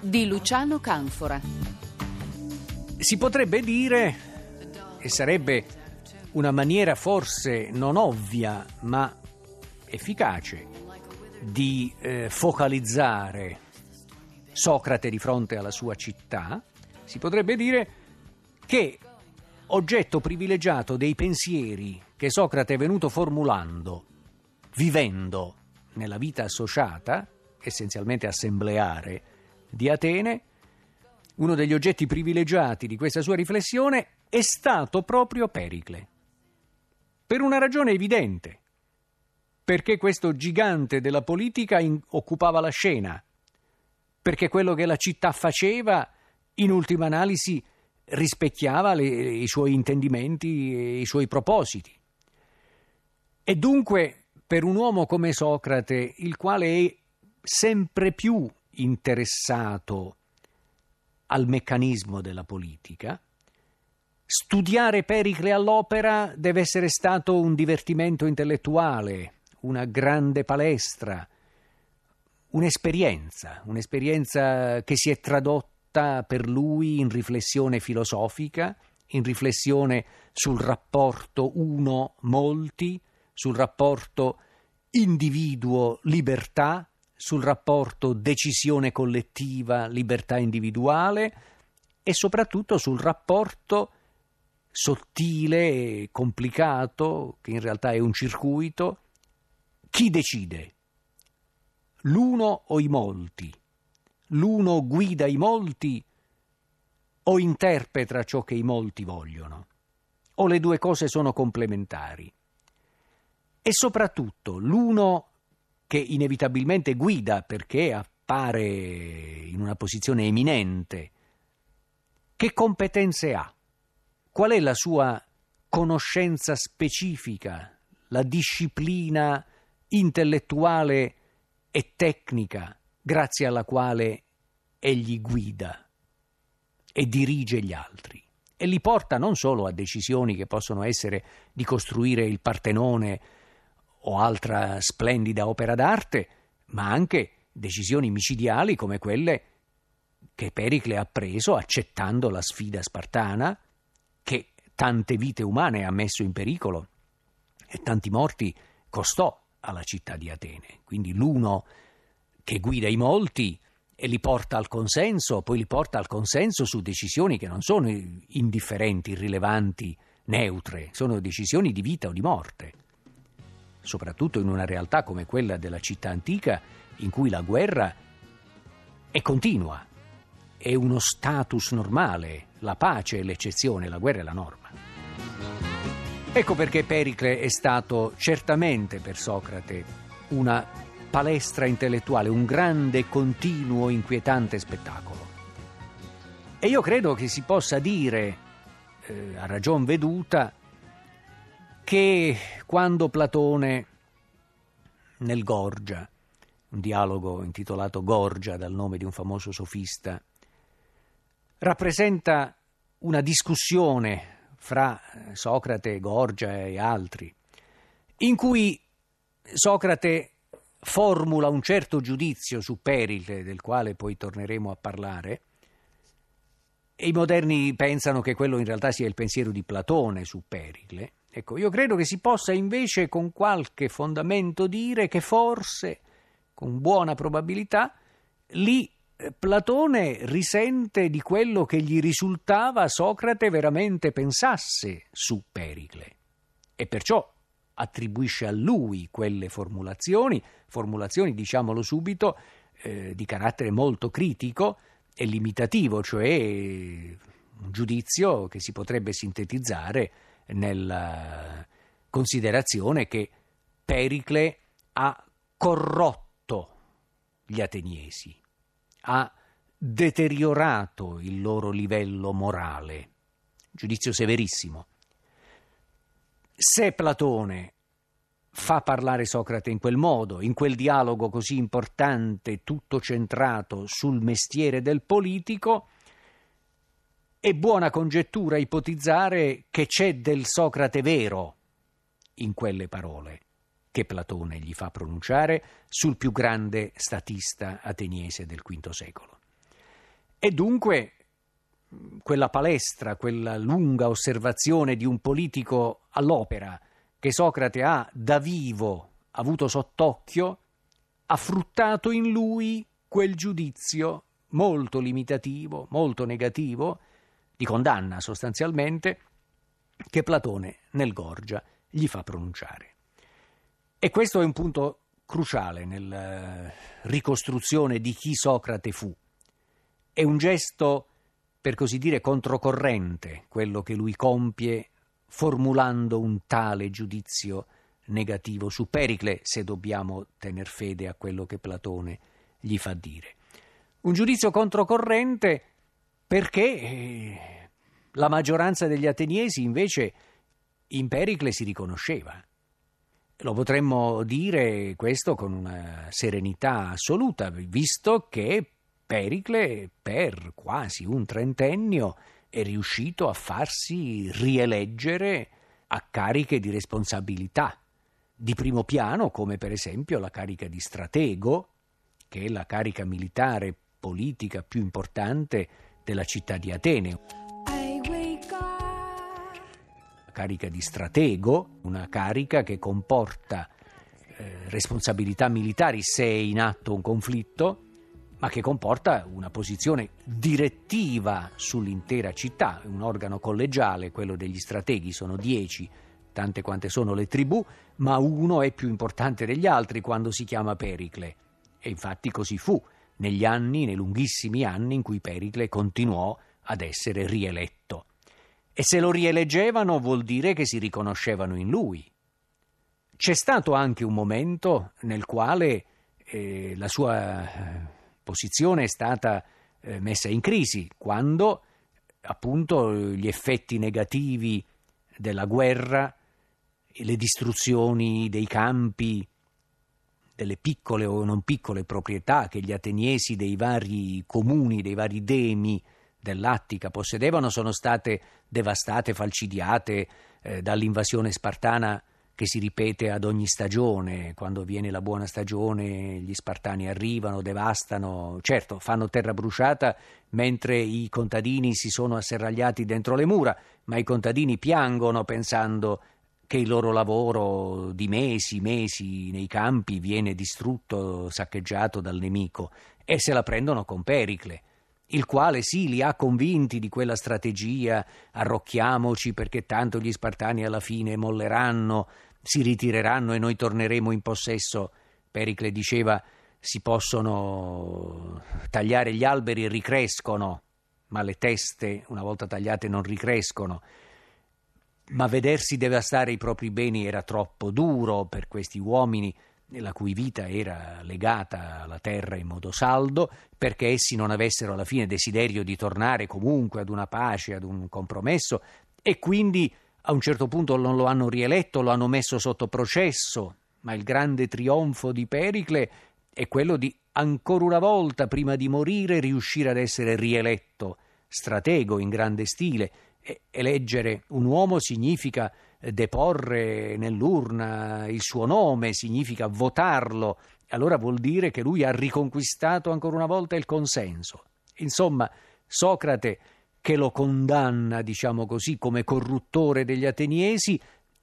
di Luciano Canfora. Si potrebbe dire, e sarebbe una maniera forse non ovvia ma efficace, di eh, focalizzare Socrate di fronte alla sua città, si potrebbe dire che oggetto privilegiato dei pensieri che Socrate è venuto formulando, vivendo nella vita associata, essenzialmente assembleare, di Atene, uno degli oggetti privilegiati di questa sua riflessione è stato proprio Pericle. Per una ragione evidente, perché questo gigante della politica in- occupava la scena, perché quello che la città faceva, in ultima analisi, rispecchiava le, i suoi intendimenti e i suoi propositi. E dunque, per un uomo come Socrate, il quale è sempre più interessato al meccanismo della politica, studiare Pericle all'opera deve essere stato un divertimento intellettuale, una grande palestra, un'esperienza, un'esperienza che si è tradotta per lui in riflessione filosofica, in riflessione sul rapporto uno-molti, sul rapporto individuo-libertà, sul rapporto decisione collettiva, libertà individuale e soprattutto sul rapporto sottile e complicato, che in realtà è un circuito, chi decide? L'uno o i molti? L'uno guida i molti o interpreta ciò che i molti vogliono? O le due cose sono complementari? E soprattutto l'uno che inevitabilmente guida perché appare in una posizione eminente. Che competenze ha? Qual è la sua conoscenza specifica, la disciplina intellettuale e tecnica grazie alla quale egli guida e dirige gli altri e li porta non solo a decisioni che possono essere di costruire il Partenone o altra splendida opera d'arte, ma anche decisioni micidiali come quelle che Pericle ha preso accettando la sfida spartana, che tante vite umane ha messo in pericolo e tanti morti costò alla città di Atene. Quindi l'uno che guida i molti e li porta al consenso, poi li porta al consenso su decisioni che non sono indifferenti, irrilevanti, neutre, sono decisioni di vita o di morte soprattutto in una realtà come quella della città antica, in cui la guerra è continua, è uno status normale, la pace è l'eccezione, la guerra è la norma. Ecco perché Pericle è stato certamente per Socrate una palestra intellettuale, un grande, continuo, inquietante spettacolo. E io credo che si possa dire, eh, a ragion veduta, che quando Platone nel Gorgia, un dialogo intitolato Gorgia dal nome di un famoso sofista, rappresenta una discussione fra Socrate, Gorgia e altri, in cui Socrate formula un certo giudizio su Pericle, del quale poi torneremo a parlare, e i moderni pensano che quello in realtà sia il pensiero di Platone su Pericle, Ecco, io credo che si possa invece con qualche fondamento dire che forse, con buona probabilità, lì eh, Platone risente di quello che gli risultava Socrate veramente pensasse su Pericle. E perciò attribuisce a lui quelle formulazioni, formulazioni diciamolo subito, eh, di carattere molto critico e limitativo, cioè un giudizio che si potrebbe sintetizzare nella considerazione che Pericle ha corrotto gli ateniesi, ha deteriorato il loro livello morale. Giudizio severissimo. Se Platone fa parlare Socrate in quel modo, in quel dialogo così importante, tutto centrato sul mestiere del politico, è buona congettura ipotizzare che c'è del Socrate vero in quelle parole che Platone gli fa pronunciare sul più grande statista ateniese del V secolo. E dunque quella palestra, quella lunga osservazione di un politico all'opera che Socrate ha da vivo avuto sott'occhio, ha fruttato in lui quel giudizio molto limitativo, molto negativo, di condanna sostanzialmente, che Platone nel Gorgia gli fa pronunciare. E questo è un punto cruciale nella ricostruzione di chi Socrate fu. È un gesto, per così dire, controcorrente, quello che lui compie formulando un tale giudizio negativo su Pericle, se dobbiamo tener fede a quello che Platone gli fa dire. Un giudizio controcorrente perché eh, la maggioranza degli ateniesi invece in Pericle si riconosceva. Lo potremmo dire questo con una serenità assoluta, visto che Pericle per quasi un trentennio è riuscito a farsi rieleggere a cariche di responsabilità di primo piano, come per esempio la carica di stratego, che è la carica militare politica più importante della città di Atene. La carica di stratego, una carica che comporta eh, responsabilità militari se è in atto un conflitto, ma che comporta una posizione direttiva sull'intera città, un organo collegiale, quello degli strateghi, sono dieci, tante quante sono le tribù, ma uno è più importante degli altri quando si chiama Pericle. E infatti così fu negli anni, nei lunghissimi anni in cui Pericle continuò ad essere rieletto. E se lo rieleggevano vuol dire che si riconoscevano in lui. C'è stato anche un momento nel quale eh, la sua eh, posizione è stata eh, messa in crisi, quando appunto gli effetti negativi della guerra, le distruzioni dei campi, delle piccole o non piccole proprietà che gli ateniesi dei vari comuni, dei vari demi dell'Attica possedevano sono state devastate, falcidiate eh, dall'invasione spartana che si ripete ad ogni stagione, quando viene la buona stagione gli spartani arrivano, devastano, certo fanno terra bruciata mentre i contadini si sono asserragliati dentro le mura, ma i contadini piangono pensando che il loro lavoro di mesi, mesi nei campi viene distrutto, saccheggiato dal nemico e se la prendono con Pericle, il quale sì li ha convinti di quella strategia, arrocchiamoci perché tanto gli Spartani alla fine molleranno, si ritireranno e noi torneremo in possesso. Pericle diceva si possono tagliare gli alberi e ricrescono, ma le teste una volta tagliate non ricrescono ma vedersi devastare i propri beni era troppo duro per questi uomini la cui vita era legata alla terra in modo saldo, perché essi non avessero alla fine desiderio di tornare comunque ad una pace, ad un compromesso, e quindi a un certo punto non lo hanno rieletto, lo hanno messo sotto processo, ma il grande trionfo di Pericle è quello di ancora una volta, prima di morire, riuscire ad essere rieletto, stratego in grande stile, eleggere un uomo significa deporre nell'urna il suo nome, significa votarlo, allora vuol dire che lui ha riconquistato ancora una volta il consenso. Insomma, Socrate, che lo condanna, diciamo così, come corruttore degli ateniesi,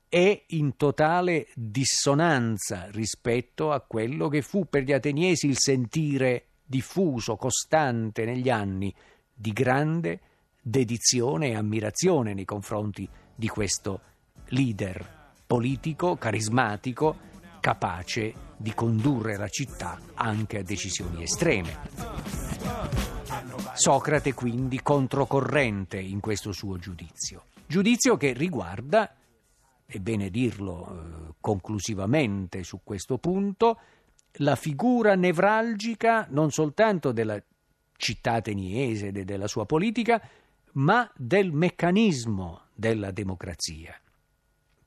è in totale dissonanza rispetto a quello che fu per gli ateniesi il sentire diffuso, costante negli anni di grande dedizione e ammirazione nei confronti di questo leader politico, carismatico, capace di condurre la città anche a decisioni estreme. Socrate quindi controcorrente in questo suo giudizio. Giudizio che riguarda, è bene dirlo eh, conclusivamente su questo punto, la figura nevralgica non soltanto della città ateniese, de, della sua politica, ma del meccanismo della democrazia.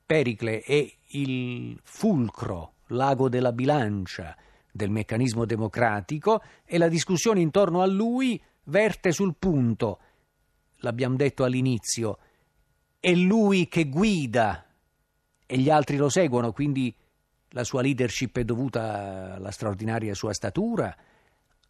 Pericle è il fulcro, l'ago della bilancia del meccanismo democratico e la discussione intorno a lui verte sul punto, l'abbiamo detto all'inizio, è lui che guida e gli altri lo seguono, quindi la sua leadership è dovuta alla straordinaria sua statura,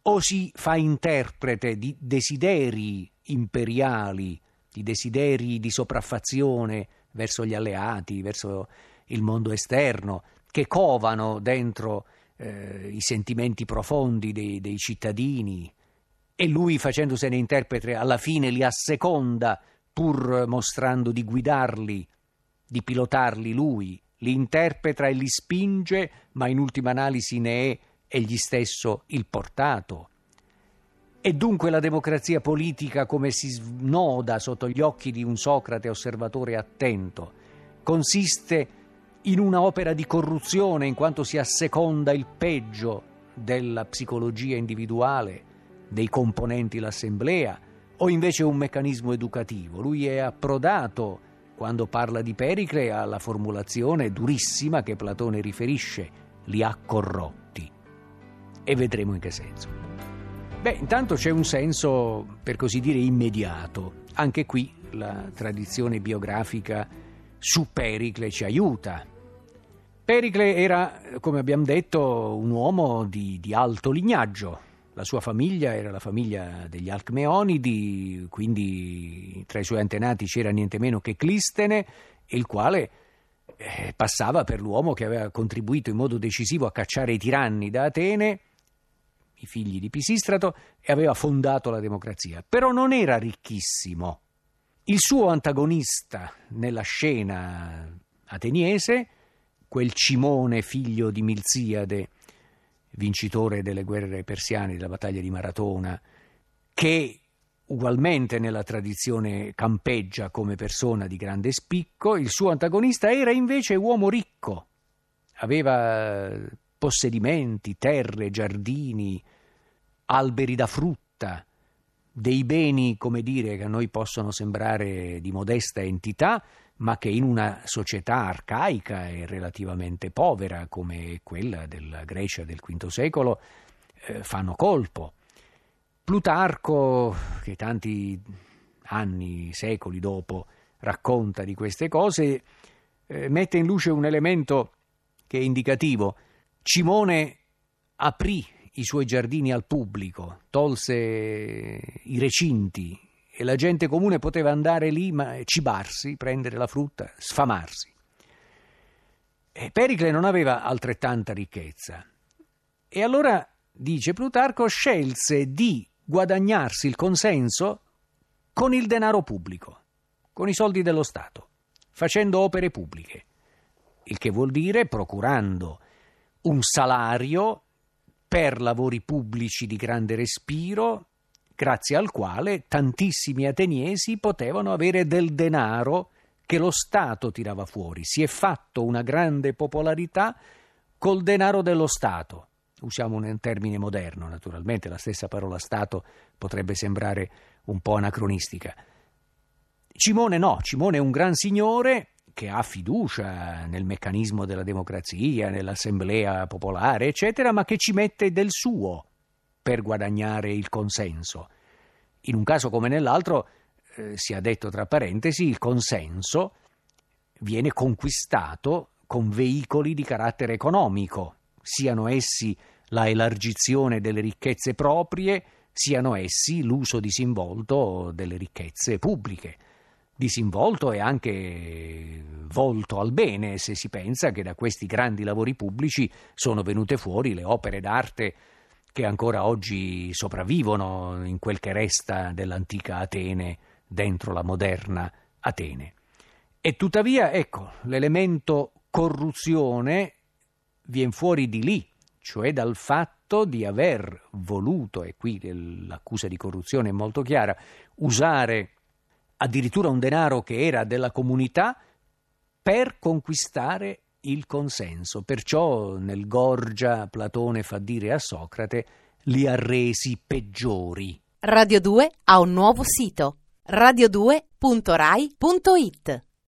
o si fa interprete di desideri imperiali, di desideri di sopraffazione verso gli alleati, verso il mondo esterno, che covano dentro eh, i sentimenti profondi dei, dei cittadini, e lui facendosene interprete alla fine li asseconda pur mostrando di guidarli, di pilotarli lui, li interpreta e li spinge, ma in ultima analisi ne è egli stesso il portato. E dunque la democrazia politica come si snoda sotto gli occhi di un Socrate osservatore attento, consiste in una opera di corruzione in quanto si asseconda il peggio della psicologia individuale, dei componenti l'assemblea, o invece un meccanismo educativo. Lui è approdato quando parla di Pericle alla formulazione durissima che Platone riferisce, li corrotti. E vedremo in che senso. Beh, intanto c'è un senso, per così dire, immediato. Anche qui la tradizione biografica su Pericle ci aiuta. Pericle era, come abbiamo detto, un uomo di, di alto lignaggio, la sua famiglia era la famiglia degli Alcmeonidi, quindi tra i suoi antenati c'era niente meno che Clistene, il quale eh, passava per l'uomo che aveva contribuito in modo decisivo a cacciare i tiranni da Atene, i figli di Pisistrato, e aveva fondato la democrazia. Però non era ricchissimo. Il suo antagonista nella scena ateniese, quel Cimone figlio di Milziade, vincitore delle guerre persiane, della battaglia di Maratona, che ugualmente nella tradizione campeggia come persona di grande spicco, il suo antagonista era invece uomo ricco, aveva possedimenti, terre, giardini, alberi da frutta, dei beni, come dire, che a noi possono sembrare di modesta entità, ma che in una società arcaica e relativamente povera come quella della Grecia del V secolo eh, fanno colpo. Plutarco, che tanti anni, secoli dopo racconta di queste cose, eh, mette in luce un elemento che è indicativo. Cimone aprì i suoi giardini al pubblico, tolse i recinti, e la gente comune poteva andare lì, ma cibarsi, prendere la frutta, sfamarsi. E Pericle non aveva altrettanta ricchezza. E allora, dice Plutarco, scelse di guadagnarsi il consenso con il denaro pubblico, con i soldi dello Stato, facendo opere pubbliche, il che vuol dire procurando un salario per lavori pubblici di grande respiro grazie al quale tantissimi ateniesi potevano avere del denaro che lo Stato tirava fuori. Si è fatto una grande popolarità col denaro dello Stato. Usiamo un termine moderno, naturalmente, la stessa parola Stato potrebbe sembrare un po' anacronistica. Cimone no, Cimone è un gran signore che ha fiducia nel meccanismo della democrazia, nell'assemblea popolare, eccetera, ma che ci mette del suo per guadagnare il consenso. In un caso come nell'altro, eh, sia detto tra parentesi, il consenso viene conquistato con veicoli di carattere economico, siano essi la elargizione delle ricchezze proprie, siano essi l'uso disinvolto delle ricchezze pubbliche. Disinvolto e anche volto al bene, se si pensa che da questi grandi lavori pubblici sono venute fuori le opere d'arte che ancora oggi sopravvivono in quel che resta dell'antica Atene dentro la moderna Atene. E tuttavia, ecco, l'elemento corruzione viene fuori di lì, cioè dal fatto di aver voluto, e qui l'accusa di corruzione è molto chiara, usare addirittura un denaro che era della comunità per conquistare il consenso. Perciò nel Gorgia Platone fa dire a Socrate li ha resi peggiori Radio 2 ha un nuovo sito radio2.rai.it